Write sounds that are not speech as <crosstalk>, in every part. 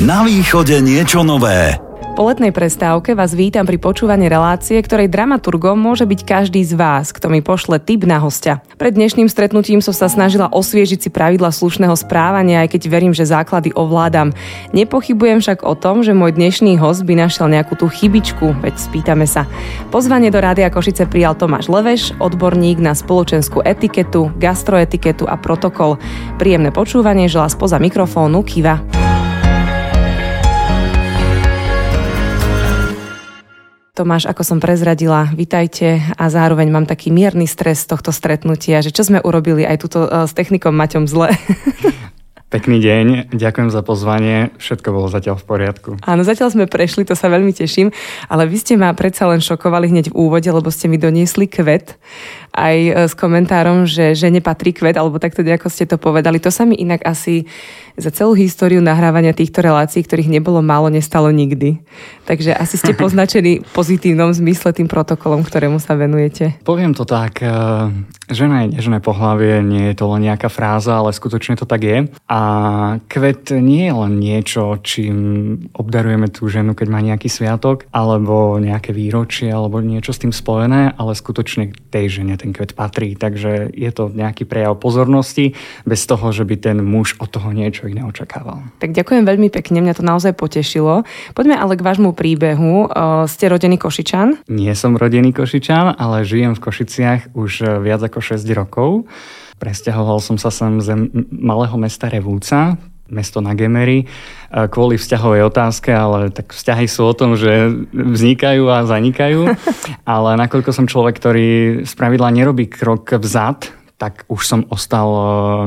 Na východe niečo nové. Po letnej prestávke vás vítam pri počúvaní relácie, ktorej dramaturgom môže byť každý z vás, kto mi pošle tip na hostia. Pred dnešným stretnutím som sa snažila osviežiť si pravidla slušného správania, aj keď verím, že základy ovládam. Nepochybujem však o tom, že môj dnešný host by našiel nejakú tú chybičku, veď spýtame sa. Pozvanie do Rádia Košice prijal Tomáš Leveš, odborník na spoločenskú etiketu, gastroetiketu a protokol. Príjemné počúvanie želá spoza mikrofónu Kiva. Tomáš, ako som prezradila, vitajte a zároveň mám taký mierny stres z tohto stretnutia, že čo sme urobili aj túto uh, s technikom Maťom zle. <laughs> Pekný deň, ďakujem za pozvanie, všetko bolo zatiaľ v poriadku. Áno, zatiaľ sme prešli, to sa veľmi teším, ale vy ste ma predsa len šokovali hneď v úvode, lebo ste mi doniesli kvet aj e, s komentárom, že žene patrí kvet, alebo takto ako ste to povedali. To sa mi inak asi za celú históriu nahrávania týchto relácií, ktorých nebolo málo, nestalo nikdy. Takže asi ste <laughs> poznačení pozitívnom zmysle tým protokolom, ktorému sa venujete. Poviem to tak, e, žena je nežné pohlavie, nie je to len nejaká fráza, ale skutočne to tak je. A kvet nie je len niečo, čím obdarujeme tú ženu, keď má nejaký sviatok, alebo nejaké výročie, alebo niečo s tým spojené, ale skutočne tej žene ten kvet patrí. Takže je to nejaký prejav pozornosti, bez toho, že by ten muž od toho niečo iné očakával. Tak ďakujem veľmi pekne, mňa to naozaj potešilo. Poďme ale k vášmu príbehu. Ste rodený Košičan? Nie som rodený Košičan, ale žijem v Košiciach už viac ako 6 rokov. Presťahoval som sa sem z malého mesta Revúca, mesto na Gemery, kvôli vzťahovej otázke, ale tak vzťahy sú o tom, že vznikajú a zanikajú. <laughs> Ale nakoľko som človek, ktorý spravidla nerobí krok vzad, tak už som ostal eh,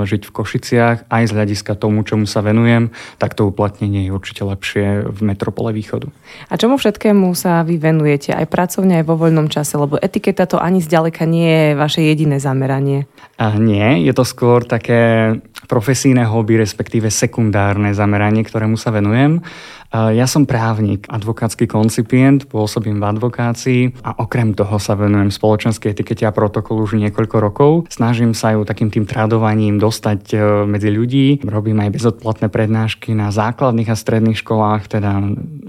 žiť v Košiciach aj z hľadiska tomu, čomu sa venujem, tak to uplatnenie je určite lepšie v metropole východu. A čomu všetkému sa vy venujete aj pracovne, aj vo voľnom čase? Lebo etiketa to ani zďaleka nie je vaše jediné zameranie. A nie, je to skôr také profesijné hobby, respektíve sekundárne zameranie, ktorému sa venujem. Ja som právnik, advokátsky koncipient, pôsobím v advokácii a okrem toho sa venujem spoločenskej etikete a protokolu už niekoľko rokov. Snažím sa ju takým tým tradovaním dostať e, medzi ľudí. Robím aj bezodplatné prednášky na základných a stredných školách, teda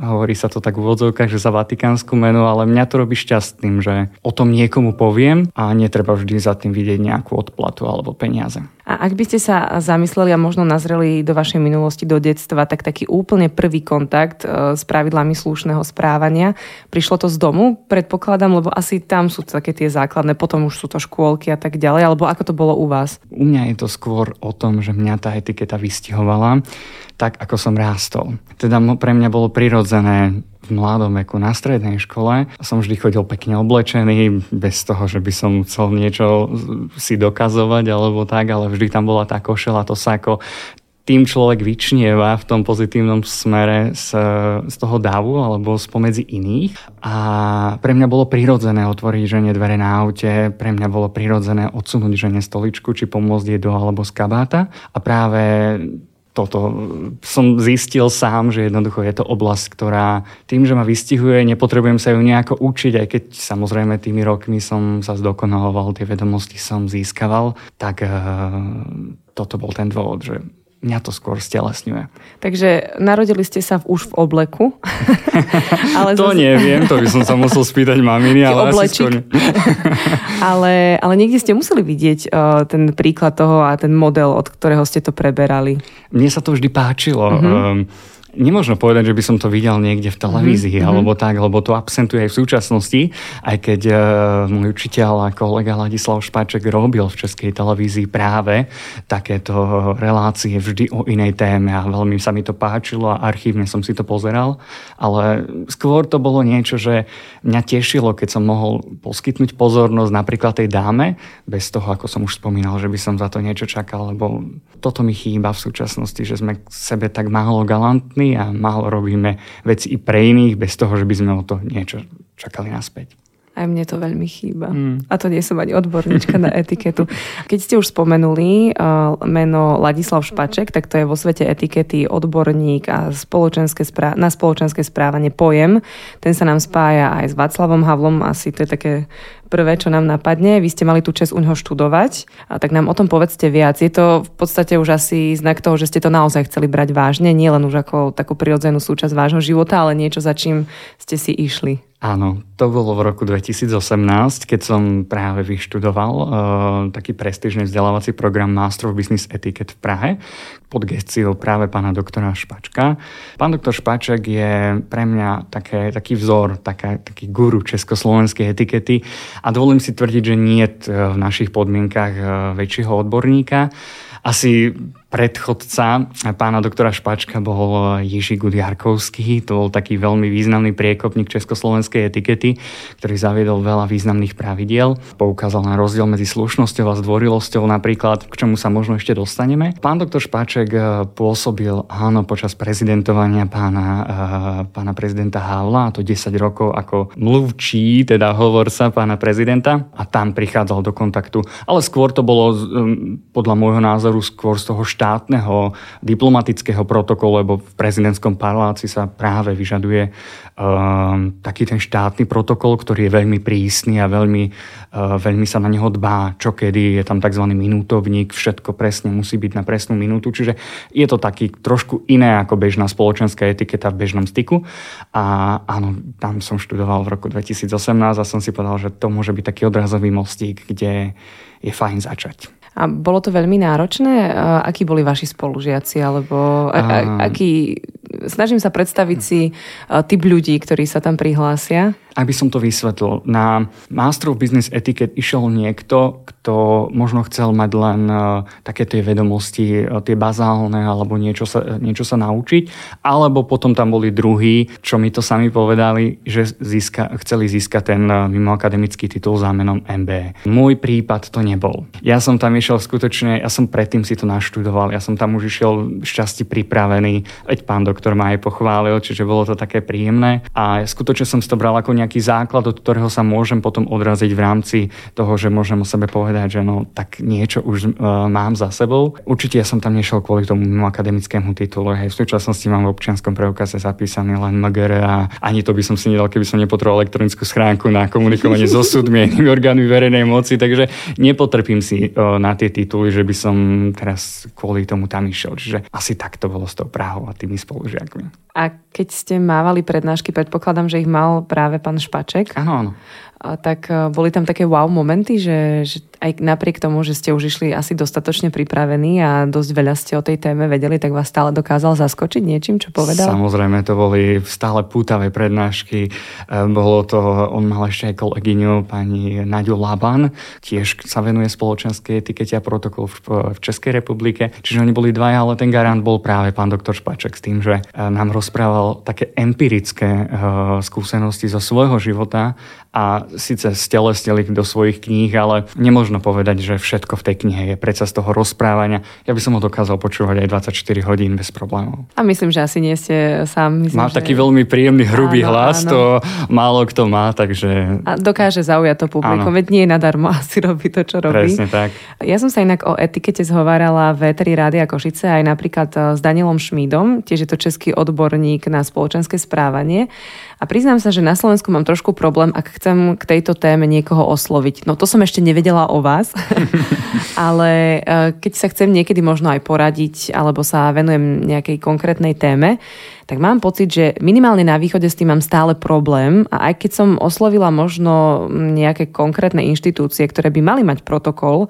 hovorí sa to tak v úvodzovkách, že za vatikánsku menu, ale mňa to robí šťastným, že o tom niekomu poviem a netreba vždy za tým vidieť nejakú odplatu alebo peniaze. A ak by ste sa zamysleli a možno nazreli do vašej minulosti, do detstva, tak taký úplne prvý kontakt e, s pravidlami slušného správania, prišlo to z domu, predpokladám, lebo asi tam sú také tie základné, potom už sú to škôlky a tak ďalej, alebo ako to bolo u vás? U mňa je to skôr o tom, že mňa tá etiketa vystihovala tak, ako som rástol. Teda pre mňa bolo prirodzené v mladom veku na strednej škole. Som vždy chodil pekne oblečený, bez toho, že by som chcel niečo si dokazovať alebo tak, ale vždy tam bola tá košela, to sako tým človek vyčnieva v tom pozitívnom smere z, z toho davu alebo spomedzi iných. A pre mňa bolo prirodzené otvoriť žene dvere na aute, pre mňa bolo prirodzené odsunúť žene stoličku či pomôcť jej do alebo z kabáta. A práve toto som zistil sám, že jednoducho je to oblasť, ktorá tým, že ma vystihuje, nepotrebujem sa ju nejako učiť, aj keď samozrejme tými rokmi som sa zdokonaloval, tie vedomosti som získaval, tak uh, toto bol ten dôvod, že mňa to skôr stelesňuje. Takže narodili ste sa už v obleku. <laughs> ale to zase... neviem, to by som sa musel spýtať maminy, ale asi skôr... <laughs> ale, ale niekde ste museli vidieť uh, ten príklad toho a ten model, od ktorého ste to preberali. Mne sa to vždy páčilo. Mm-hmm. Um, Nemôžno povedať, že by som to videl niekde v televízii mm-hmm. alebo tak, lebo to absentuje aj v súčasnosti, aj keď uh, môj učiteľ a kolega Ladislav Špáček robil v českej televízii práve takéto relácie vždy o inej téme a veľmi sa mi to páčilo a archívne som si to pozeral, ale skôr to bolo niečo, že mňa tešilo, keď som mohol poskytnúť pozornosť napríklad tej dáme, bez toho, ako som už spomínal, že by som za to niečo čakal, lebo toto mi chýba v súčasnosti, že sme k sebe tak málo galantní a málo robíme veci i pre iných bez toho, že by sme o to niečo čakali naspäť. Aj mne to veľmi chýba. Mm. A to nie som ani odborníčka na etiketu. Keď ste už spomenuli uh, meno Ladislav Špaček, tak to je vo svete etikety odborník a spoločenské správ- na spoločenské správanie pojem. Ten sa nám spája aj s Václavom Havlom. Asi to je také prvé, čo nám napadne. Vy ste mali tú čas u neho študovať, a tak nám o tom povedzte viac. Je to v podstate už asi znak toho, že ste to naozaj chceli brať vážne, nie len už ako takú prirodzenú súčasť vášho života, ale niečo, za čím ste si išli. Áno, to bolo v roku 2018, keď som práve vyštudoval uh, taký prestížny vzdelávací program Master of Business Etiquette v Prahe pod gestiou práve pána doktora Špačka. Pán doktor Špaček je pre mňa také, taký vzor, taká, taký guru československej etikety a dovolím si tvrdiť, že nie je v našich podmienkach uh, väčšieho odborníka. Asi predchodca pána doktora Špačka bol Jiří Gudiarkovský, to bol taký veľmi významný priekopník československej etikety, ktorý zaviedol veľa významných pravidiel, poukázal na rozdiel medzi slušnosťou a zdvorilosťou napríklad, k čomu sa možno ešte dostaneme. Pán doktor Špaček eh, pôsobil, áno, počas prezidentovania pána, uh, pána prezidenta Havla, a to 10 rokov ako mluvčí, teda hovorca pána prezidenta a tam prichádzal do kontaktu. Ale skôr to bolo, podľa môjho názoru, skôr z toho štátu štátneho diplomatického protokolu, lebo v prezidentskom paláci sa práve vyžaduje um, taký ten štátny protokol, ktorý je veľmi prísny a veľmi, uh, veľmi sa na neho dbá, čo kedy, je tam tzv. minútovník, všetko presne musí byť na presnú minútu, čiže je to taký trošku iné ako bežná spoločenská etiketa v bežnom styku a áno, tam som študoval v roku 2018 a som si povedal, že to môže byť taký odrazový mostík, kde je fajn začať. A bolo to veľmi náročné? Akí boli vaši spolužiaci? Alebo a, a, aký... Snažím sa predstaviť si typ ľudí, ktorí sa tam prihlásia. Aby som to vysvetlil, na Master of Business Etiquette išiel niekto, kto možno chcel mať len uh, také tie vedomosti, uh, tie bazálne, alebo niečo sa, niečo sa naučiť, alebo potom tam boli druhí, čo mi to sami povedali, že získa, chceli získať ten mimoakademický titul zámenom MBA. Môj prípad to nebol. Ja som tam išiel skutočne, ja som predtým si to naštudoval, ja som tam už išiel šťastí pripravený, veď pán doktor ma aj pochválil, čiže bolo to také príjemné a skutočne som si to bral ako nejaký základ, od ktorého sa môžem potom odraziť v rámci toho, že môžem o sebe povedať, že no tak niečo už uh, mám za sebou. Určite ja som tam nešiel kvôli tomu akademickému titulu. Hej, v súčasnosti mám v občianskom preukaze zapísaný len MGR a ani to by som si nedal, keby som nepotreboval elektronickú schránku na komunikovanie so súdmi orgánmi verejnej moci, takže nepotrpím si uh, na tie tituly, že by som teraz kvôli tomu tam išiel. Čiže asi tak to bolo s tou Prahou a tými spolužiakmi. A keď ste mávali prednášky, predpokladám, že ich mal práve pán Špaček. Áno, áno tak e, boli tam také wow momenty, že, že aj napriek tomu, že ste už išli asi dostatočne pripravení a dosť veľa ste o tej téme vedeli, tak vás stále dokázal zaskočiť niečím, čo povedal? Samozrejme, to boli stále pútavé prednášky. E, bolo to, on mal ešte aj kolegyňu, pani Naďu Laban, tiež sa venuje spoločenskej etikete a protokol v, Českej republike. Čiže oni boli dvaja, ale ten garant bol práve pán doktor Špaček s tým, že e, nám rozprával také empirické skúsenosti zo svojho života a síce stelesnili do svojich kníh, ale nemožno povedať, že všetko v tej knihe je predsa z toho rozprávania. Ja by som ho dokázal počúvať aj 24 hodín bez problémov. A myslím, že asi nie ste sám. Myslím, má že... taký veľmi príjemný, hrubý áno, hlas, áno. to málo kto má, takže... A dokáže zaujať to publikum, veď nie je nadarmo <laughs> asi robí to, čo robí. Presne tak. Ja som sa inak o etikete zhovárala v Eteri Rádia Košice aj napríklad e, s Danielom Šmídom, tiež je to český odborník na spoločenské správanie. A priznám sa, že na Slovensku mám trošku problém, ak chcem k tejto téme niekoho osloviť. No to som ešte nevedela o vás, <laughs> ale e, keď sa chcem niekedy možno aj poradiť alebo sa venujem nejakej konkrétnej téme, tak mám pocit, že minimálne na východe s tým mám stále problém a aj keď som oslovila možno nejaké konkrétne inštitúcie, ktoré by mali mať protokol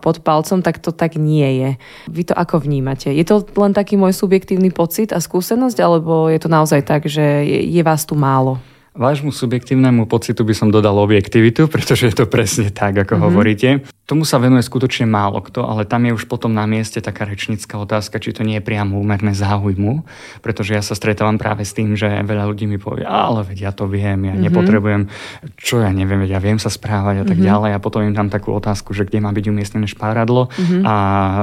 pod palcom, tak to tak nie je. Vy to ako vnímate? Je to len taký môj subjektívny pocit a skúsenosť, alebo je to naozaj tak, že je vás tu málo? Vášmu subjektívnemu pocitu by som dodal objektivitu, <laughs> pretože je to presne tak, ako mm-hmm. hovoríte. Tomu sa venuje skutočne málo kto, ale tam je už potom na mieste taká rečnícka otázka, či to nie je priamo úmerné záujmu, pretože ja sa stretávam práve s tým, že veľa ľudí mi povie, ale veď ja to viem, ja mm-hmm. nepotrebujem, čo ja neviem, veď ja viem sa správať a tak mm-hmm. ďalej a potom im tam takú otázku, že kde má byť umiestnené špáradlo mm-hmm. a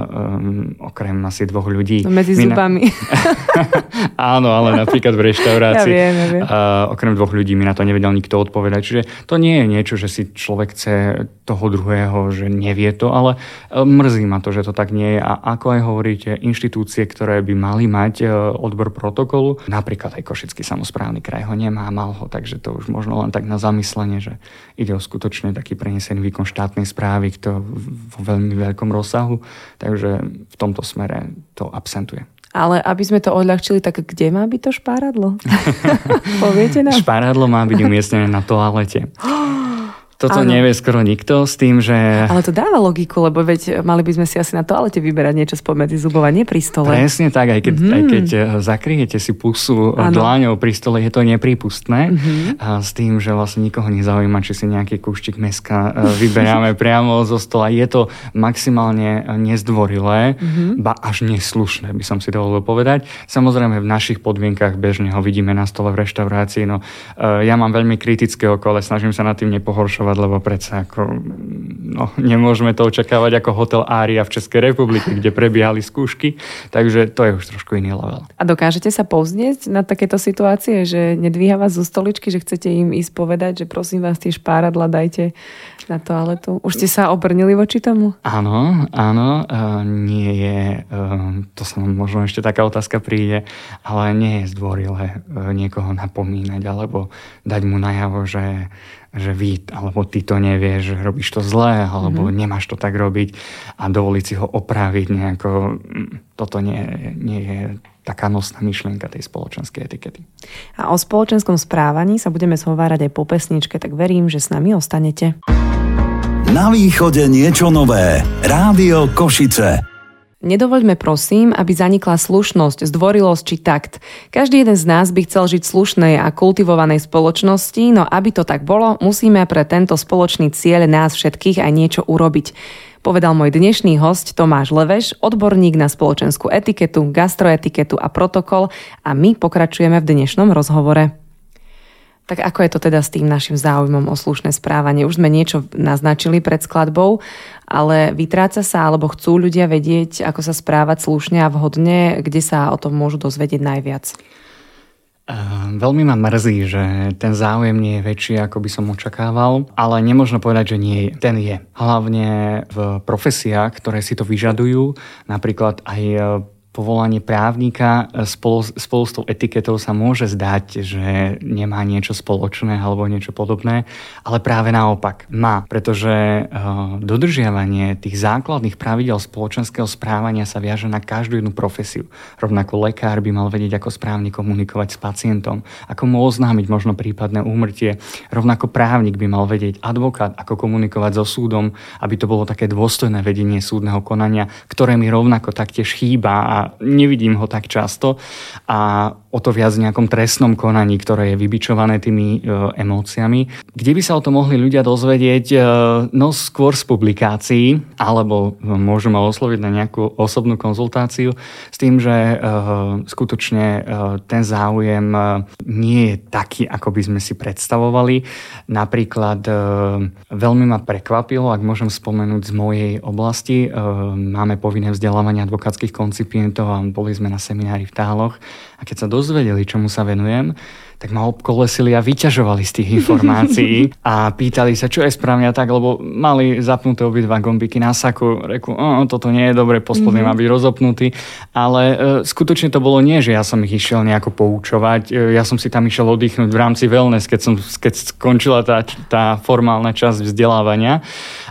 um, okrem asi dvoch ľudí. No medzi zubami. <laughs> Áno, ale napríklad v reštaurácii. <laughs> Ja viem, ja viem. Uh, okrem dvoch ľudí mi na to nevedel nikto odpovedať. Čiže to nie je niečo, že si človek chce toho druhého, že nevie to, ale uh, mrzí ma to, že to tak nie je. A ako aj hovoríte, inštitúcie, ktoré by mali mať uh, odbor protokolu, napríklad aj Košický samozprávny kraj ho nemá, mal ho, takže to už možno len tak na zamyslenie, že ide o skutočne taký prenesený výkon štátnej správy, to vo veľmi veľkom rozsahu, takže v tomto smere to absentuje. Ale aby sme to odľahčili, tak kde má byť to špáradlo? <laughs> Poviete nám? Špáradlo má byť umiestnené na toalete. <gasps> Toto ano. nevie skoro nikto s tým, že... Ale to dáva logiku, lebo veď mali by sme si asi na toalete vyberať niečo spomedzi zubov a nie pri stole. Presne tak, aj keď, mm-hmm. aj keď eh, zakriete si pusu ano. dláňou pri stole, je to neprípustné. Mm-hmm. A s tým, že vlastne nikoho nezaujíma, či si nejaký kúštik meska eh, vyberáme <laughs> priamo zo stola. Je to maximálne nezdvorilé, mm-hmm. ba až neslušné, by som si dovolil povedať. Samozrejme v našich podmienkach bežne ho vidíme na stole v reštaurácii. No, ja mám veľmi kritické oko, ale snažím sa nad tým nepohoršovať očakávať, lebo predsa ako, no, nemôžeme to očakávať ako hotel Ária v Českej republike, kde prebiehali skúšky, takže to je už trošku iný level. A dokážete sa poznieť na takéto situácie, že nedvíha vás zo stoličky, že chcete im ísť povedať, že prosím vás tie špáradla dajte na toaletu? Už ste sa obrnili voči tomu? Áno, áno, uh, nie je, uh, to sa možno ešte taká otázka príde, ale nie je zdvorilé uh, niekoho napomínať alebo dať mu najavo, že že vy, alebo ty to nevieš, že robíš to zlé, alebo mm-hmm. nemáš to tak robiť a dovoliť si ho opraviť nejako. Mm, toto nie, nie je taká nosná myšlienka tej spoločenskej etikety. A o spoločenskom správaní sa budeme zhovárať aj po pesničke, tak verím, že s nami ostanete. Na východe niečo nové. Rádio Košice. Nedovoľme prosím, aby zanikla slušnosť, zdvorilosť či takt. Každý jeden z nás by chcel žiť slušnej a kultivovanej spoločnosti, no aby to tak bolo, musíme pre tento spoločný cieľ nás všetkých aj niečo urobiť. Povedal môj dnešný host Tomáš Leveš, odborník na spoločenskú etiketu, gastroetiketu a protokol a my pokračujeme v dnešnom rozhovore. Tak ako je to teda s tým našim záujmom o slušné správanie? Už sme niečo naznačili pred skladbou, ale vytráca sa alebo chcú ľudia vedieť, ako sa správať slušne a vhodne, kde sa o tom môžu dozvedieť najviac? Veľmi ma mrzí, že ten záujem nie je väčší, ako by som očakával, ale nemôžno povedať, že nie je. Ten je. Hlavne v profesiách, ktoré si to vyžadujú, napríklad aj povolanie právnika e, spolu, spolu s tou etiketou sa môže zdať, že nemá niečo spoločné alebo niečo podobné, ale práve naopak má, pretože uh, dodržiavanie tých základných pravidel spoločenského správania sa viaže na každú jednu profesiu. Rovnako lekár by mal vedieť, ako správne komunikovať s pacientom, ako mu oznámiť možno prípadné úmrtie. Rovnako právnik by mal vedieť advokát, ako komunikovať so súdom, aby to bolo také dôstojné vedenie súdneho konania, ktoré mi rovnako taktiež chýba a nevidím ho tak často a o to viac v nejakom trestnom konaní, ktoré je vybičované tými e, emóciami. Kde by sa o to mohli ľudia dozvedieť? E, no skôr z publikácií, alebo môžu ma osloviť na nejakú osobnú konzultáciu s tým, že e, skutočne e, ten záujem e, nie je taký, ako by sme si predstavovali. Napríklad e, veľmi ma prekvapilo, ak môžem spomenúť z mojej oblasti, e, máme povinné vzdelávanie advokátskych koncipientov a boli sme na seminári v Táloch a keď sa dozvedeli, čomu sa venujem, tak ma obkolesili a vyťažovali z tých informácií <laughs> a pýtali sa, čo je správne a tak, lebo mali zapnuté obidva gombiky na saku. Reku, o, toto nie je dobre, pospodný mm-hmm. má byť rozopnutý. Ale e, skutočne to bolo nie, že ja som ich išiel nejako poučovať. E, ja som si tam išiel oddychnúť v rámci wellness, keď, som, keď skončila tá, tá formálna časť vzdelávania.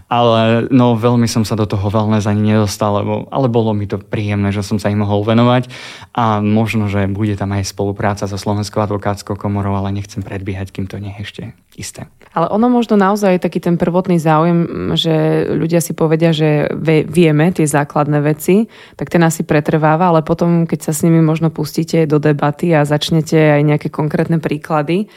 Ale no, veľmi som sa do toho wellness ani nedostal, lebo, ale bolo mi to príjemné, že som sa im mohol venovať a možno, že bude tam aj spolupráca so Slovenskou advokátskou komorou, ale nechcem predbiehať, kým to nie je ešte isté. Ale ono možno naozaj taký ten prvotný záujem, že ľudia si povedia, že vieme tie základné veci, tak ten asi pretrváva, ale potom, keď sa s nimi možno pustíte do debaty a začnete aj nejaké konkrétne príklady,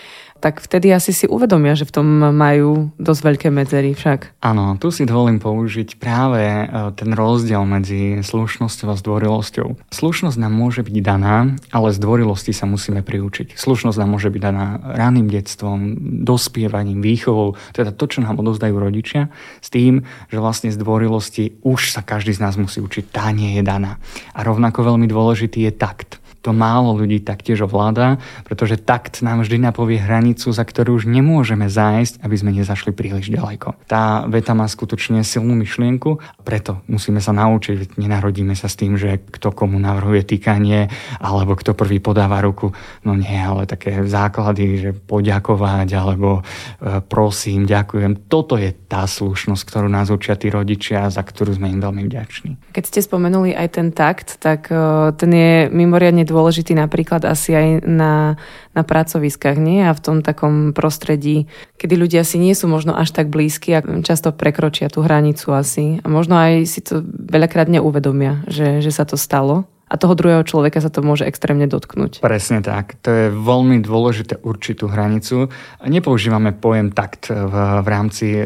tak vtedy asi si uvedomia, že v tom majú dosť veľké medzery však. Áno, tu si dovolím použiť práve e, ten rozdiel medzi slušnosťou a zdvorilosťou. Slušnosť nám môže byť daná, ale zdvorilosti sa musíme priučiť. Slušnosť nám môže byť daná raným detstvom, dospievaním, výchovou, teda to, čo nám odozdajú rodičia, s tým, že vlastne zdvorilosti už sa každý z nás musí učiť, tá nie je daná. A rovnako veľmi dôležitý je takt to málo ľudí taktiež ovláda, pretože takt nám vždy napovie hranicu, za ktorú už nemôžeme zájsť, aby sme nezašli príliš ďaleko. Tá veta má skutočne silnú myšlienku, preto musíme sa naučiť, nenarodíme sa s tým, že kto komu navrhuje týkanie, alebo kto prvý podáva ruku. No nie, ale také základy, že poďakovať, alebo e, prosím, ďakujem. Toto je tá slušnosť, ktorú nás učia tí rodičia, za ktorú sme im veľmi vďační. Keď ste spomenuli aj ten takt, tak e, ten je mimoriadne dôležitý napríklad asi aj na, na pracoviskách, nie? A v tom takom prostredí, kedy ľudia si nie sú možno až tak blízki a často prekročia tú hranicu asi. A možno aj si to veľakrát neuvedomia, že, že sa to stalo a toho druhého človeka sa to môže extrémne dotknúť. Presne tak. To je veľmi dôležité určitú hranicu. Nepoužívame pojem takt v, v rámci e,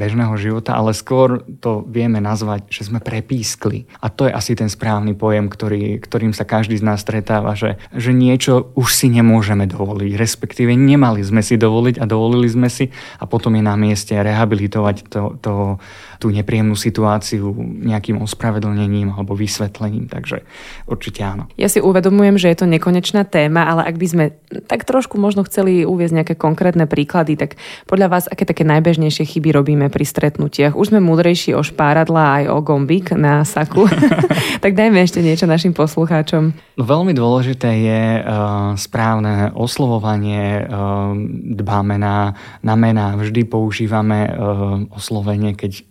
bežného života, ale skôr to vieme nazvať, že sme prepískli. A to je asi ten správny pojem, ktorý, ktorým sa každý z nás stretáva, že, že niečo už si nemôžeme dovoliť, respektíve nemali sme si dovoliť a dovolili sme si a potom je na mieste rehabilitovať to, to, tú nepríjemnú situáciu nejakým ospravedlnením alebo vysvetlením. Takže určite áno. Ja si uvedomujem, že je to nekonečná téma, ale ak by sme tak trošku možno chceli uviezť nejaké konkrétne príklady, tak podľa vás, aké také najbežnejšie chyby robíme pri stretnutiach? Už sme múdrejší o špáradla aj o gombík na saku. <laughs> tak dajme ešte niečo našim poslucháčom. No, veľmi dôležité je uh, správne oslovovanie, uh, dbáme na, na mená, vždy používame uh, oslovenie, keď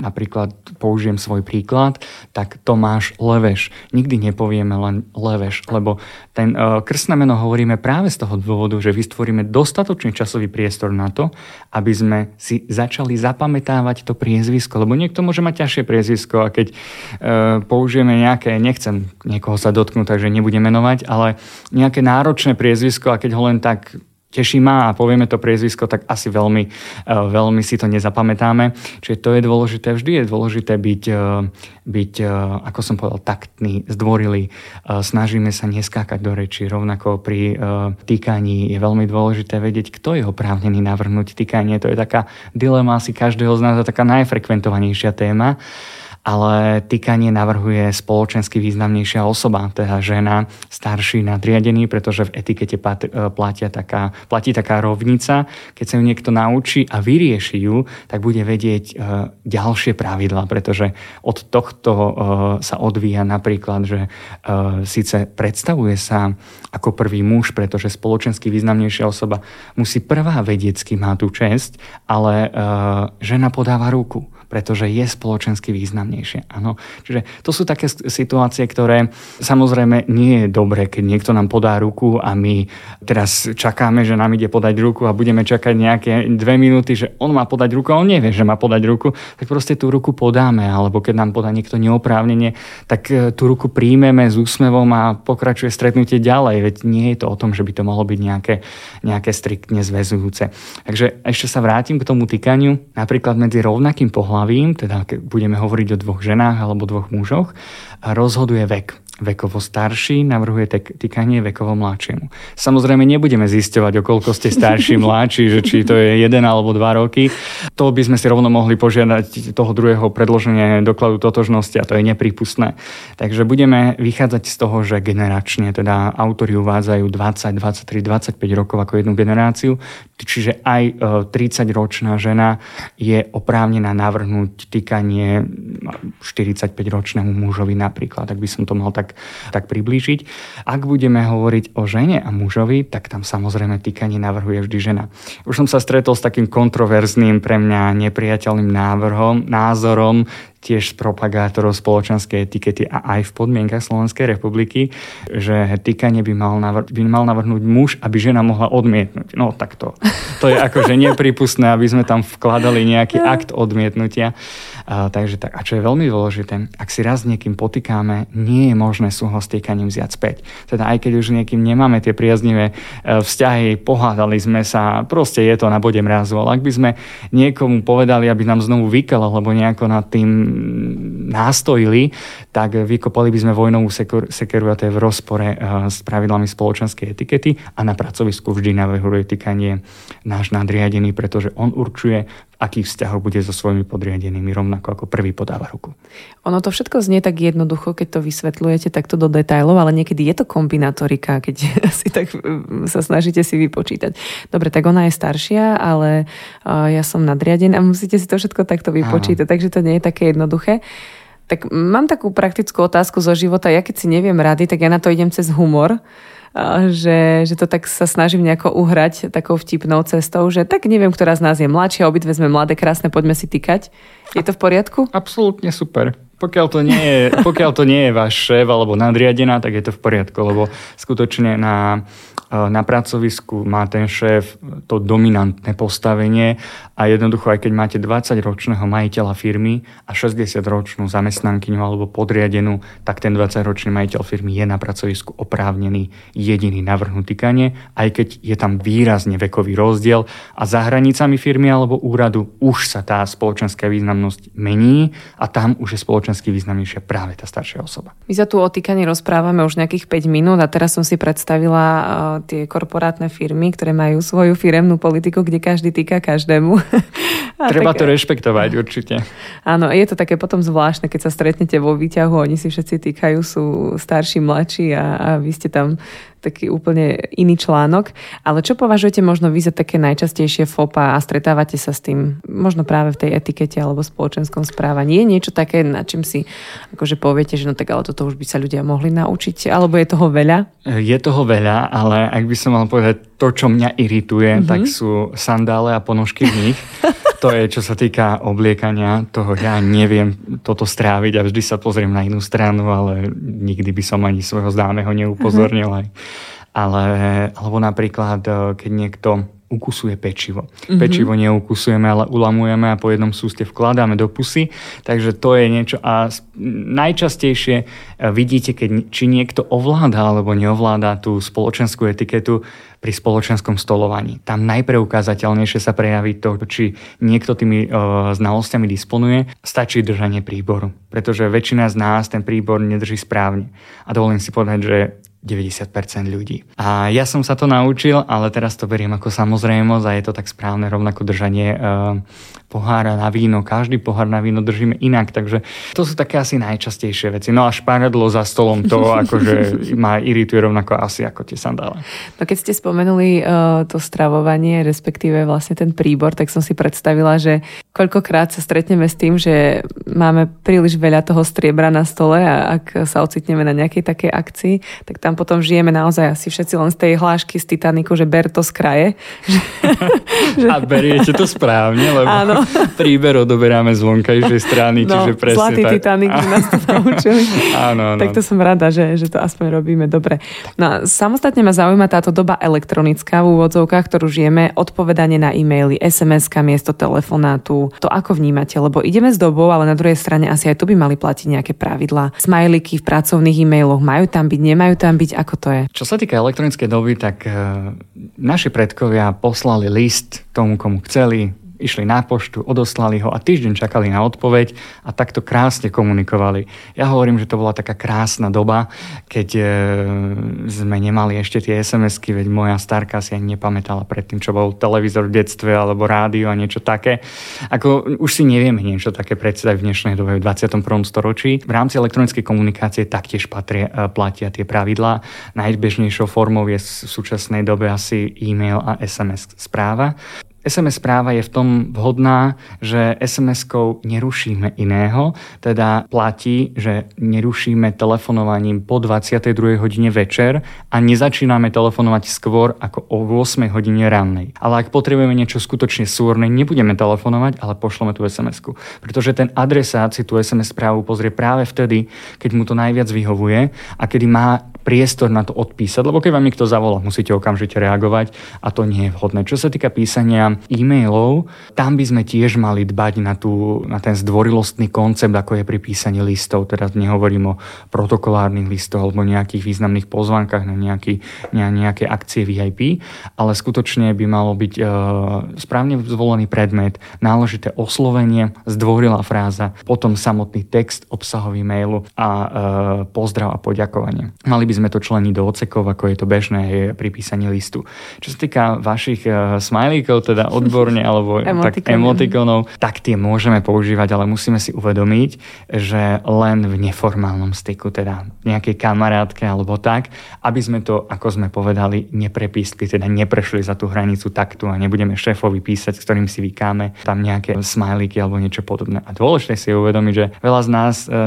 napríklad použijem svoj príklad, tak Tomáš Leveš. Nikdy nepovieme len Leveš, lebo ten uh, krstné meno hovoríme práve z toho dôvodu, že vystvoríme dostatočný časový priestor na to, aby sme si začali zapamätávať to priezvisko, lebo niekto môže mať ťažšie priezvisko a keď uh, použijeme nejaké, nechcem niekoho sa dotknúť, takže nebudem menovať, ale nejaké náročné priezvisko a keď ho len tak teší ma a povieme to priezvisko, tak asi veľmi, e, veľmi si to nezapamätáme. Čiže to je dôležité. Vždy je dôležité byť, e, byť e, ako som povedal, taktný, zdvorilý. Snažíme sa neskákať do reči. Rovnako pri týkaní je veľmi dôležité vedieť, kto je oprávnený navrhnúť týkanie. To je taká dilema asi každého z nás a taká najfrekventovanejšia téma ale týkanie navrhuje spoločensky významnejšia osoba, teda žena, starší nadriadený, pretože v etikete e, platia taká, platí taká rovnica. Keď sa ju niekto naučí a vyrieši ju, tak bude vedieť e, ďalšie pravidla, pretože od tohto e, sa odvíja napríklad, že síce predstavuje sa ako prvý muž, pretože spoločensky významnejšia osoba musí prvá vedieť, má tú česť, ale žena podáva ruku pretože je spoločensky významnejšie. Áno. Čiže to sú také situácie, ktoré samozrejme nie je dobré, keď niekto nám podá ruku a my teraz čakáme, že nám ide podať ruku a budeme čakať nejaké dve minúty, že on má podať ruku a on nevie, že má podať ruku, tak proste tú ruku podáme. Alebo keď nám podá niekto neoprávnenie, tak e, tú ruku príjmeme s úsmevom a pokračuje stretnutie ďalej. Veď nie je to o tom, že by to mohlo byť nejaké, nejaké striktne zväzujúce. Takže ešte sa vrátim k tomu týkaniu. Napríklad medzi rovnakým pohľadom pohlavím, teda keď budeme hovoriť o dvoch ženách alebo dvoch mužoch, rozhoduje vek vekovo starší, navrhuje týkanie vekovo mladšiemu. Samozrejme nebudeme zisťovať, o koľko ste starší, <laughs> mladší, že či to je jeden alebo dva roky. To by sme si rovno mohli požiadať toho druhého predloženia dokladu totožnosti a to je nepripustné. Takže budeme vychádzať z toho, že generačne, teda autori uvádzajú 20, 23, 25 rokov ako jednu generáciu, čiže aj 30-ročná e, žena je oprávnená navrhnúť týkanie 45-ročnému mužovi napríklad, ak by som to mal tak tak, priblížiť. Ak budeme hovoriť o žene a mužovi, tak tam samozrejme týkanie navrhuje vždy žena. Už som sa stretol s takým kontroverzným pre mňa nepriateľným návrhom, názorom tiež z propagátorov spoločenskej etikety a aj v podmienkach Slovenskej republiky, že týkanie by mal, navr- by mal navrhnúť muž, aby žena mohla odmietnúť. No tak to, to je akože <laughs> nepripustné, aby sme tam vkladali nejaký akt odmietnutia. A, takže tak, a čo je veľmi dôležité, ak si raz s niekým potýkame, nie je možné súhlas týkaním vziať späť. Teda aj keď už niekým nemáme tie priaznivé e, vzťahy, pohádali sme sa, proste je to na bode mrazu. Ale ak by sme niekomu povedali, aby nám znovu vykal, alebo nejako nad tým nástojili, tak vykopali by sme vojnovú sekeru a to je v rozpore eh, s pravidlami spoločenskej etikety a na pracovisku vždy navrhuje týkanie náš nadriadený, pretože on určuje, v aký vzťah bude so svojimi podriadenými, rovnako ako prvý podáva ruku. Ono to všetko znie tak jednoducho, keď to vysvetľujete takto do detajlov, ale niekedy je to kombinatorika, keď <laughs> si tak mm, sa snažíte si vypočítať. Dobre, tak ona je staršia, ale ja som nadriadená a <laughs> musíte si to všetko takto vypočítať, Áno. takže to nie je také jednoduché. Tak mám takú praktickú otázku zo života. Ja keď si neviem rady, tak ja na to idem cez humor že, že to tak sa snažím nejako uhrať takou vtipnou cestou, že tak neviem, ktorá z nás je mladšia, obidve sme mladé, krásne, poďme si týkať. Je to v poriadku? Absolútne super. Pokiaľ to, nie je, pokiaľ to nie je váš šéf alebo nadriadená, tak je to v poriadku, lebo skutočne na na pracovisku má ten šéf to dominantné postavenie a jednoducho aj keď máte 20-ročného majiteľa firmy a 60-ročnú zamestnankyňu alebo podriadenú, tak ten 20-ročný majiteľ firmy je na pracovisku oprávnený jediný navrhnutý kane, aj keď je tam výrazne vekový rozdiel a za hranicami firmy alebo úradu už sa tá spoločenská významnosť mení a tam už je spoločensky významnejšia práve tá staršia osoba. My sa tu o týkaní rozprávame už nejakých 5 minút a teraz som si predstavila tie korporátne firmy, ktoré majú svoju firemnú politiku, kde každý týka každému. <laughs> A Treba tak, to rešpektovať určite. Áno, je to také potom zvláštne, keď sa stretnete vo výťahu, oni si všetci týkajú, sú starší, mladší a, a vy ste tam taký úplne iný článok. Ale čo považujete možno vy za také najčastejšie FOPA a stretávate sa s tým možno práve v tej etikete alebo spoločenskom správaní? Je niečo také, na čím si akože poviete, že no tak ale toto už by sa ľudia mohli naučiť? Alebo je toho veľa? Je toho veľa, ale ak by som mal povedať to, čo mňa irituje, mm-hmm. tak sú sandále a ponožky v nich. <laughs> to je, čo sa týka obliekania, toho ja neviem toto stráviť a vždy sa pozriem na inú stranu, ale nikdy by som ani svojho známeho neupozornil. Uh-huh. Ale, alebo napríklad, eh, keď niekto ukusuje pečivo. Mm-hmm. Pečivo neukusujeme, ale ulamujeme a po jednom súste vkladáme do pusy. Takže to je niečo. A najčastejšie e, vidíte, keď, či niekto ovláda alebo neovláda tú spoločenskú etiketu pri spoločenskom stolovaní. Tam najpreukázateľnejšie sa prejaví to, či niekto tými e, znalosťami disponuje. Stačí držanie príboru. Pretože väčšina z nás ten príbor nedrží správne. A dovolím si povedať, že 90% ľudí. A ja som sa to naučil, ale teraz to beriem ako samozrejmosť a je to tak správne rovnako držanie uh, pohára na víno. Každý pohár na víno držíme inak, takže to sú také asi najčastejšie veci. No a šparadlo za stolom to <laughs> akože ma irituje rovnako asi ako tie sandále. No keď ste spomenuli uh, to stravovanie, respektíve vlastne ten príbor, tak som si predstavila, že koľkokrát sa stretneme s tým, že máme príliš veľa toho striebra na stole a ak sa ocitneme na nejakej takej akcii, tak tam tam potom žijeme naozaj asi všetci len z tej hlášky z Titaniku, že ber to z kraje. <laughs> A beriete to správne, lebo Áno. <laughs> príber odoberáme z vonkajšej strany, no, čiže presne zlatý tak. Titanic nás to <laughs> naučili. áno, áno. Tak to som rada, že, že to aspoň robíme dobre. No a samostatne ma zaujíma táto doba elektronická v úvodzovkách, ktorú žijeme, odpovedanie na e-maily, sms miesto telefonátu. To ako vnímate? Lebo ideme s dobou, ale na druhej strane asi aj tu by mali platiť nejaké pravidlá. Smajliky v pracovných e-mailoch majú tam byť, nemajú tam byť, ako to je? Čo sa týka elektronickej doby, tak e, naši predkovia poslali list tomu, komu chceli, išli na poštu, odoslali ho a týždeň čakali na odpoveď a takto krásne komunikovali. Ja hovorím, že to bola taká krásna doba, keď e, sme nemali ešte tie SMS-ky, veď moja starka si ani nepamätala predtým, čo bol televízor v detstve alebo rádio a niečo také. Ako už si nevieme niečo také predstaviť v dnešnej dobe v 21. storočí. V rámci elektronickej komunikácie taktiež patria, e, platia tie pravidlá. Najbežnejšou formou je v súčasnej dobe asi e-mail a SMS správa. SMS správa je v tom vhodná, že SMS-kou nerušíme iného, teda platí, že nerušíme telefonovaním po 22. hodine večer a nezačíname telefonovať skôr ako o 8 hodine rannej. Ale ak potrebujeme niečo skutočne súrne, nebudeme telefonovať, ale pošleme tú SMS-ku. Pretože ten adresát si tú SMS správu pozrie práve vtedy, keď mu to najviac vyhovuje a kedy má priestor na to odpísať, lebo keď vám niekto zavolá, musíte okamžite reagovať a to nie je vhodné. Čo sa týka písania e-mailov, tam by sme tiež mali dbať na, tú, na ten zdvorilostný koncept, ako je pri písaní listov. Teraz nehovorím o protokolárnych listoch alebo nejakých významných pozvánkach na nejaký, na nejaké akcie VIP, ale skutočne by malo byť e, správne zvolený predmet, náležité oslovenie, zdvorilá fráza, potom samotný text obsahový mailu a e, pozdrav a poďakovanie. Mali by sme to člení do ocekov, ako je to bežné pri písaní listu. Čo sa týka vašich uh, smajlíkov, teda odborne, alebo <laughs> tak emotikonov, tak tie môžeme používať, ale musíme si uvedomiť, že len v neformálnom styku, teda nejakej kamarátke alebo tak, aby sme to, ako sme povedali, neprepískli, teda neprešli za tú hranicu taktu a nebudeme šéfovi písať, s ktorým si vykáme tam nejaké smajlíky alebo niečo podobné. A dôležité si je uvedomiť, že veľa z nás, e,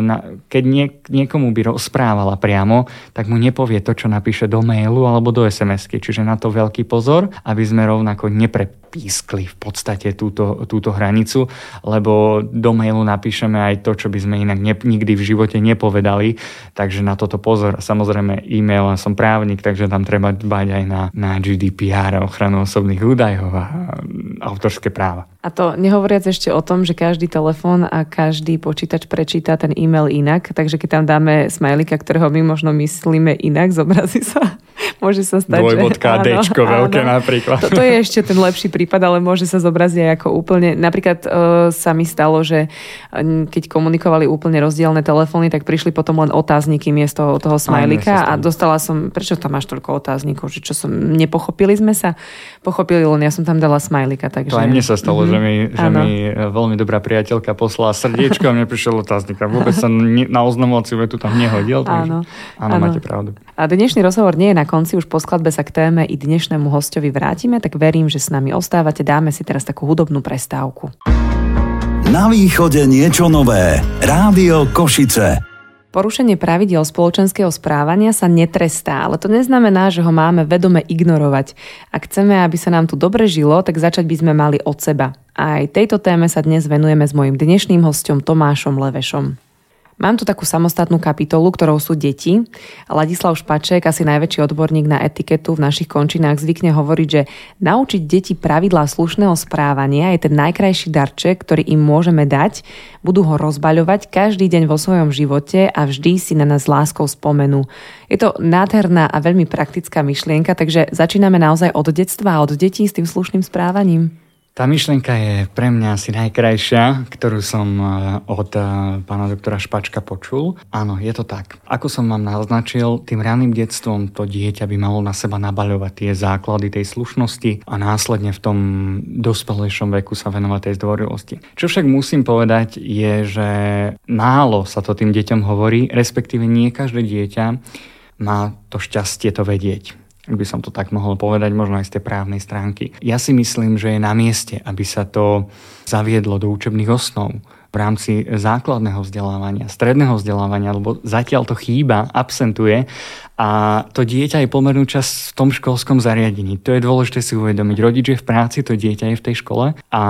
keď niekomu by rozprávala priamo, tak mu nepovie to, čo napíše do mailu alebo do SMS-ky. Čiže na to veľký pozor, aby sme rovnako neprepískli v podstate túto, túto hranicu, lebo do mailu napíšeme aj to, čo by sme inak ne, nikdy v živote nepovedali. Takže na toto pozor. Samozrejme e-mail, som právnik, takže tam treba dbať aj na, na GDPR ochranu osobných údajov a autorské práva. A to nehovoriac ešte o tom, že každý telefón a každý počítač prečíta ten e-mail inak, takže keď tam dáme smajlika, ktorého my možno myslíme inak, zobrazí sa. Môže sa stať, Dvojbodka, že... Dčko áno, veľké áno. napríklad. To, to je ešte ten lepší prípad, ale môže sa zobraziť aj ako úplne... Napríklad uh, sa mi stalo, že keď komunikovali úplne rozdielne telefóny, tak prišli potom len otázniky miesto toho smajlika a dostala som... Prečo tam máš toľko otáznikov? Že čo som... Nepochopili sme sa? Pochopili, len ja som tam dala smajlika. Takže... To aj mne sa stalo, mm-hmm. že, mi, že mi veľmi dobrá priateľka poslala srdiečko a mne prišiel otáznik a vôbec sa na oznamovaciu vetu tam nehodil. Takže... Áno. áno, máte pravdu. A dnešný rozhovor nie je na konci, už po skladbe sa k téme i dnešnému hostovi vrátime, tak verím, že s nami ostávate. Dáme si teraz takú hudobnú prestávku. Na východe niečo nové. Rádio Košice. Porušenie pravidel spoločenského správania sa netrestá, ale to neznamená, že ho máme vedome ignorovať. Ak chceme, aby sa nám tu dobre žilo, tak začať by sme mali od seba. A aj tejto téme sa dnes venujeme s mojim dnešným hostom Tomášom Levešom. Mám tu takú samostatnú kapitolu, ktorou sú deti. Ladislav Špaček, asi najväčší odborník na etiketu v našich končinách, zvykne hovoriť, že naučiť deti pravidlá slušného správania je ten najkrajší darček, ktorý im môžeme dať. Budú ho rozbaľovať každý deň vo svojom živote a vždy si na nás láskou spomenú. Je to nádherná a veľmi praktická myšlienka, takže začíname naozaj od detstva a od detí s tým slušným správaním. Tá myšlienka je pre mňa asi najkrajšia, ktorú som e, od e, pána doktora Špačka počul. Áno, je to tak. Ako som vám naznačil, tým raným detstvom to dieťa by malo na seba nabaľovať tie základy tej slušnosti a následne v tom dospelejšom veku sa venovať tej zdvorilosti. Čo však musím povedať je, že málo sa to tým deťom hovorí, respektíve nie každé dieťa má to šťastie to vedieť by som to tak mohol povedať, možno aj z tej právnej stránky. Ja si myslím, že je na mieste, aby sa to zaviedlo do učebných osnov v rámci základného vzdelávania, stredného vzdelávania, lebo zatiaľ to chýba, absentuje a to dieťa je pomernú čas v tom školskom zariadení. To je dôležité si uvedomiť. Rodič je v práci, to dieťa je v tej škole a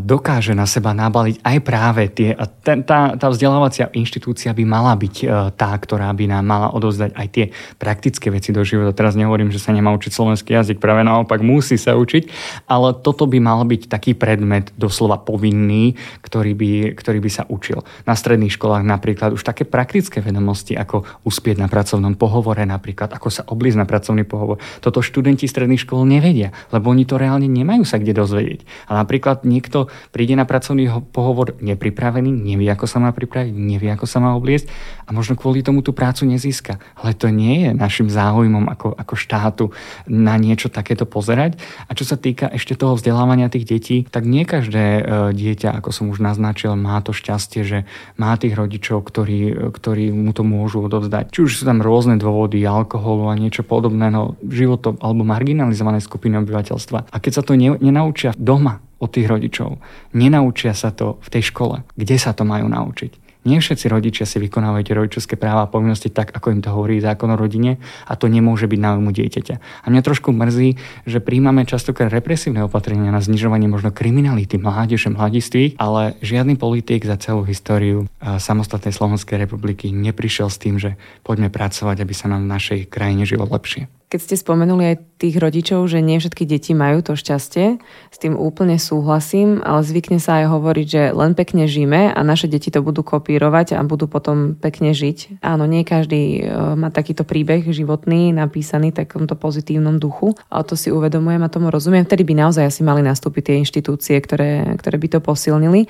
dokáže na seba nabaliť aj práve tie. A ten, tá, tá vzdelávacia inštitúcia by mala byť e, tá, ktorá by nám mala odozdať aj tie praktické veci do života. Teraz nehovorím, že sa nemá učiť slovenský jazyk, práve naopak musí sa učiť, ale toto by mal byť taký predmet doslova povinný, ktorý by, ktorý by sa učil. Na stredných školách napríklad už také praktické vedomosti, ako uspieť na pracovnom pohovore, pohovore napríklad, ako sa oblísť na pracovný pohovor. Toto študenti stredných škôl nevedia, lebo oni to reálne nemajú sa kde dozvedieť. A napríklad niekto príde na pracovný pohovor nepripravený, nevie, ako sa má pripraviť, nevie, ako sa má obliecť a možno kvôli tomu tú prácu nezíska. Ale to nie je našim záujmom ako, ako štátu na niečo takéto pozerať. A čo sa týka ešte toho vzdelávania tých detí, tak nie každé e, dieťa, ako som už naznačil, má to šťastie, že má tých rodičov, ktorí, ktorí mu to môžu odovzdať. Či už sú tam rôzne dôvody, vody, alkoholu a niečo podobné, no životom alebo marginalizované skupiny obyvateľstva. A keď sa to ne, nenaučia doma od tých rodičov, nenaučia sa to v tej škole, kde sa to majú naučiť? Nie všetci rodičia si vykonávajú rodičovské práva a povinnosti tak, ako im to hovorí zákon o rodine a to nemôže byť na umu dieťaťa. A mňa trošku mrzí, že príjmame častokrát represívne opatrenia na znižovanie možno kriminality mládeže, mladistvých, ale žiadny politik za celú históriu samostatnej Slovenskej republiky neprišiel s tým, že poďme pracovať, aby sa nám v našej krajine žilo lepšie. Keď ste spomenuli aj tých rodičov, že nie všetky deti majú to šťastie, s tým úplne súhlasím, ale zvykne sa aj hovoriť, že len pekne žijeme a naše deti to budú kopírovať a budú potom pekne žiť. Áno, nie každý e, má takýto príbeh životný napísaný v takomto pozitívnom duchu, ale to si uvedomujem a tomu rozumiem. Vtedy by naozaj asi mali nastúpiť tie inštitúcie, ktoré, ktoré by to posilnili.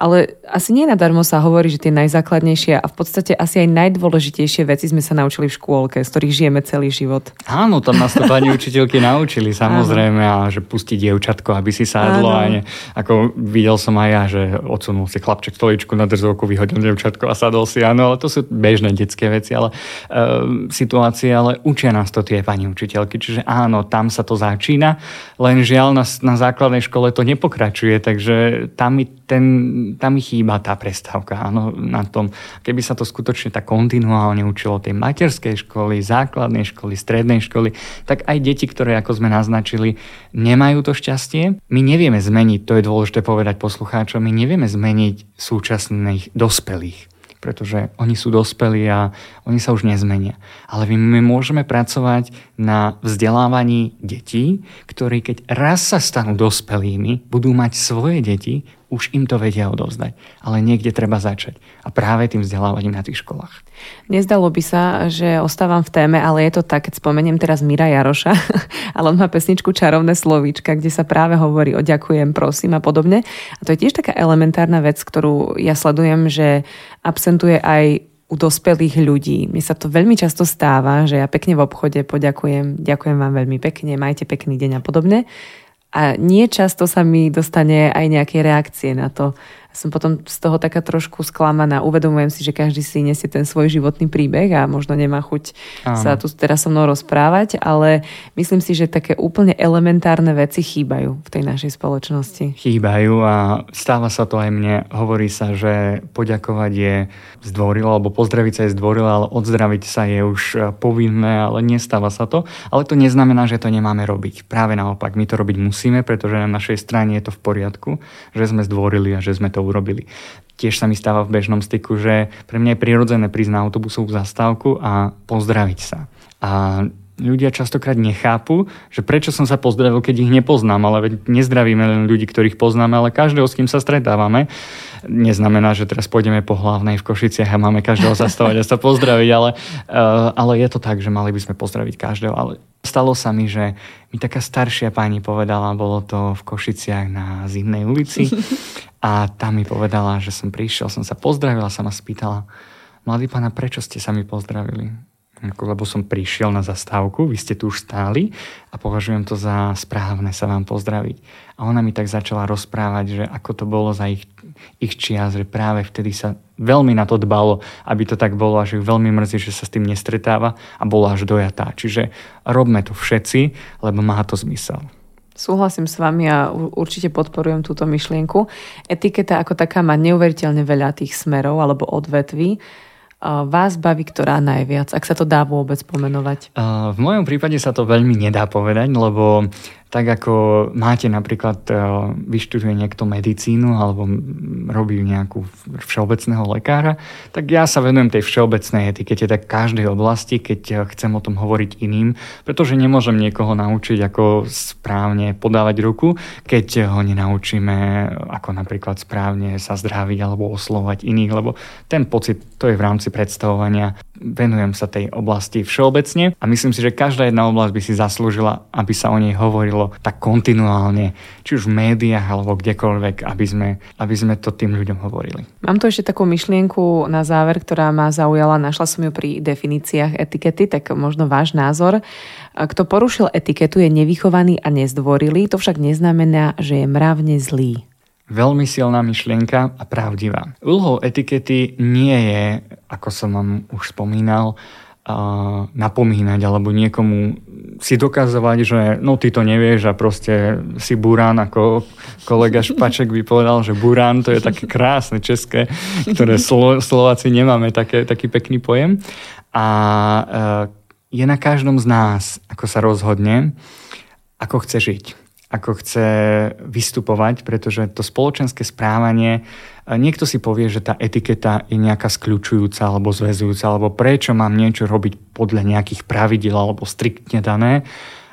Ale asi nie nadarmo sa hovorí, že tie najzákladnejšie a v podstate asi aj najdôležitejšie veci sme sa naučili v škôlke, z ktorých žijeme celý život. Áno, tam nás to pani <laughs> učiteľky naučili, samozrejme, a že pustiť dievčatko, aby si sadlo. A ne, ako videl som aj ja, že odsunul si chlapček stoličku na drzovku, vyhodil dievčatko a sadol si. Áno, ale to sú bežné detské veci, ale e, situácie, ale učia nás to tie pani učiteľky. Čiže áno, tam sa to začína, len žiaľ na, na základnej škole to nepokračuje, takže tam mi, ten, tam mi chýba tá prestávka áno, na tom. Keby sa to skutočne tak kontinuálne učilo tej materskej školy, základnej školy, strednej školy, tak aj deti, ktoré, ako sme naznačili, nemajú to šťastie. My nevieme zmeniť, to je dôležité povedať poslucháčom, my nevieme zmeniť súčasných dospelých pretože oni sú dospelí a oni sa už nezmenia. Ale my môžeme pracovať na vzdelávaní detí, ktorí keď raz sa stanú dospelými, budú mať svoje deti, už im to vedia odovzdať. Ale niekde treba začať. A práve tým vzdelávaním na tých školách. Nezdalo by sa, že ostávam v téme, ale je to tak, keď spomeniem teraz Mira Jaroša, <laughs> ale on má pesničku Čarovné slovíčka, kde sa práve hovorí o ďakujem, prosím a podobne. A to je tiež taká elementárna vec, ktorú ja sledujem, že absentuje aj u dospelých ľudí. Mne sa to veľmi často stáva, že ja pekne v obchode poďakujem, ďakujem vám veľmi pekne, majte pekný deň a podobne. A nie často sa mi dostane aj nejaké reakcie na to som potom z toho taká trošku sklamaná. Uvedomujem si, že každý si nesie ten svoj životný príbeh a možno nemá chuť Áno. sa tu teraz so mnou rozprávať, ale myslím si, že také úplne elementárne veci chýbajú v tej našej spoločnosti. Chýbajú a stáva sa to aj mne. Hovorí sa, že poďakovať je zdvorilo, alebo pozdraviť sa je zdvorilo, ale odzdraviť sa je už povinné, ale nestáva sa to. Ale to neznamená, že to nemáme robiť. Práve naopak, my to robiť musíme, pretože na našej strane je to v poriadku, že sme zdvorili a že sme to to urobili. Tiež sa mi stáva v bežnom styku, že pre mňa je prirodzené prísť na autobusovú zastávku a pozdraviť sa. A ľudia častokrát nechápu, že prečo som sa pozdravil, keď ich nepoznám, ale nezdravíme len ľudí, ktorých poznáme, ale každého, s kým sa stretávame. Neznamená, že teraz pôjdeme po hlavnej v Košiciach a máme každého zastavať a sa pozdraviť, ale, uh, ale je to tak, že mali by sme pozdraviť každého. Ale stalo sa mi, že mi taká staršia pani povedala, bolo to v Košiciach na Zimnej ulici <laughs> a tam mi povedala, že som prišiel, som sa pozdravila, sa ma spýtala, mladý pána, prečo ste sa mi pozdravili? Lebo som prišiel na zastávku, vy ste tu už stáli a považujem to za správne sa vám pozdraviť. A ona mi tak začala rozprávať, že ako to bolo za ich, ich čias, že práve vtedy sa veľmi na to dbalo, aby to tak bolo a že veľmi mrzí, že sa s tým nestretáva a bola až dojatá. Čiže robme to všetci, lebo má to zmysel. Súhlasím s vami a určite podporujem túto myšlienku. Etiketa ako taká má neuveriteľne veľa tých smerov alebo odvetví vás baví ktorá najviac, ak sa to dá vôbec pomenovať? V mojom prípade sa to veľmi nedá povedať, lebo tak ako máte napríklad, e, vyštuduje niekto medicínu alebo robí nejakú všeobecného lekára, tak ja sa venujem tej všeobecnej etikete, tak každej oblasti, keď e, chcem o tom hovoriť iným, pretože nemôžem niekoho naučiť, ako správne podávať ruku, keď ho nenaučíme, ako napríklad správne sa zdraviť alebo oslovať iných, lebo ten pocit, to je v rámci predstavovania venujem sa tej oblasti všeobecne a myslím si, že každá jedna oblasť by si zaslúžila, aby sa o nej hovorilo tak kontinuálne, či už v médiách alebo kdekoľvek, aby sme, aby sme to tým ľuďom hovorili. Mám tu ešte takú myšlienku na záver, ktorá ma zaujala. Našla som ju pri definíciách etikety, tak možno váš názor. Kto porušil etiketu je nevychovaný a nezdvorilý, to však neznamená, že je mravne zlý. Veľmi silná myšlienka a pravdivá. Úlohou etikety nie je, ako som vám už spomínal, napomínať alebo niekomu si dokazovať, že no ty to nevieš a proste si burán, ako kolega Špaček by povedal, že burán to je také krásne české, ktoré Slo- Slováci nemáme také, taký pekný pojem. A e, je na každom z nás, ako sa rozhodne, ako chce žiť ako chce vystupovať, pretože to spoločenské správanie, niekto si povie, že tá etiketa je nejaká skľúčujúca alebo zväzujúca, alebo prečo mám niečo robiť podľa nejakých pravidel alebo striktne dané,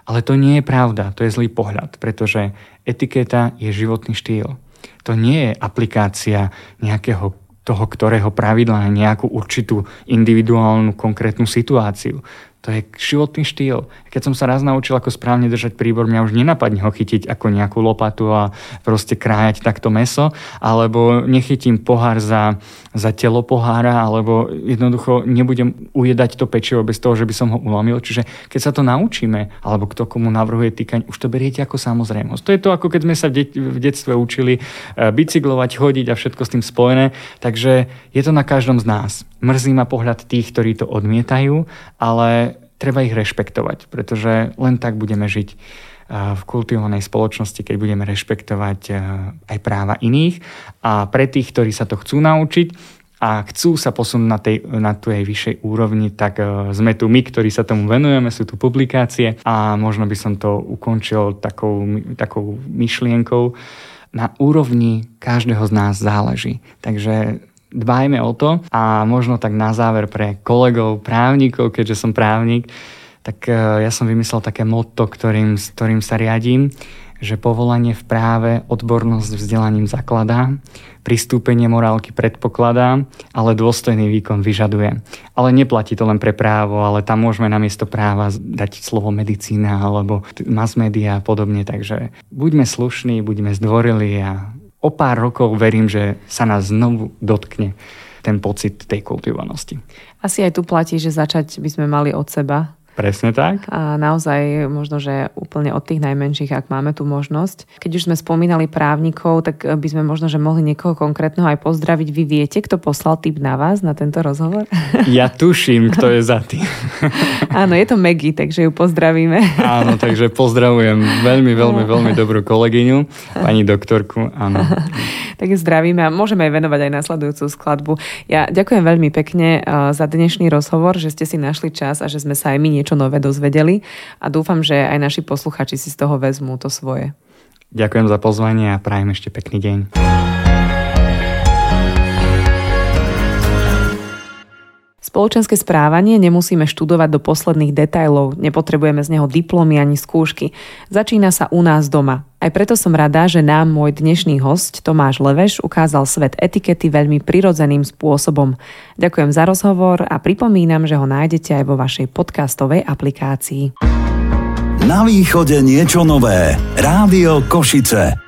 ale to nie je pravda, to je zlý pohľad, pretože etiketa je životný štýl. To nie je aplikácia nejakého toho, ktorého pravidla na nejakú určitú individuálnu konkrétnu situáciu. To je životný štýl. Keď som sa raz naučil, ako správne držať príbor, mňa už nenapadne ho chytiť ako nejakú lopatu a proste krájať takto meso, alebo nechytím pohár za, za telo pohára, alebo jednoducho nebudem ujedať to pečivo bez toho, že by som ho ulomil. Čiže keď sa to naučíme, alebo kto komu navrhuje týkaň, už to beriete ako samozrejmosť. To je to, ako keď sme sa v, de- v detstve učili e, bicyklovať, chodiť a všetko s tým spojené. Takže je to na každom z nás. Mrzí ma pohľad tých, ktorí to odmietajú, ale treba ich rešpektovať, pretože len tak budeme žiť v kultivovanej spoločnosti, keď budeme rešpektovať aj práva iných. A pre tých, ktorí sa to chcú naučiť, a chcú sa posunúť na, tej, na tej vyššej úrovni, tak sme tu my, ktorí sa tomu venujeme, sú tu publikácie a možno by som to ukončil takou, takou myšlienkou. Na úrovni každého z nás záleží. Takže dbajme o to a možno tak na záver pre kolegov, právnikov, keďže som právnik, tak e, ja som vymyslel také motto, ktorým, s ktorým sa riadím, že povolanie v práve odbornosť vzdelaním zakladá, pristúpenie morálky predpokladá, ale dôstojný výkon vyžaduje. Ale neplatí to len pre právo, ale tam môžeme namiesto práva dať slovo medicína alebo mass media a podobne. Takže buďme slušní, buďme zdvorili a o pár rokov verím, že sa nás znovu dotkne ten pocit tej kultivovanosti. Asi aj tu platí, že začať by sme mali od seba, Presne tak. A naozaj možno, že úplne od tých najmenších, ak máme tú možnosť. Keď už sme spomínali právnikov, tak by sme možno, že mohli niekoho konkrétneho aj pozdraviť. Vy viete, kto poslal tip na vás, na tento rozhovor? <laughs> Ja tuším, kto je za tým. <laughs> Áno, je to Maggie, takže ju pozdravíme. <laughs> Áno, takže pozdravujem veľmi, veľmi, veľmi dobrú kolegyňu, pani doktorku. Áno. tak zdravíme a môžeme aj venovať aj nasledujúcu skladbu. Ja ďakujem veľmi pekne eh, za dnešný rozhovor, že ste si našli čas a že sme sa aj my niečo nové dozvedeli a dúfam, že aj naši posluchači si z toho vezmú to svoje. Ďakujem za pozvanie a prajem ešte pekný deň. Spoločenské správanie nemusíme študovať do posledných detajlov, nepotrebujeme z neho diplomy ani skúšky. Začína sa u nás doma. Aj preto som rada, že nám môj dnešný host Tomáš Leveš ukázal svet etikety veľmi prirodzeným spôsobom. Ďakujem za rozhovor a pripomínam, že ho nájdete aj vo vašej podcastovej aplikácii. Na východe niečo nové. Rádio Košice.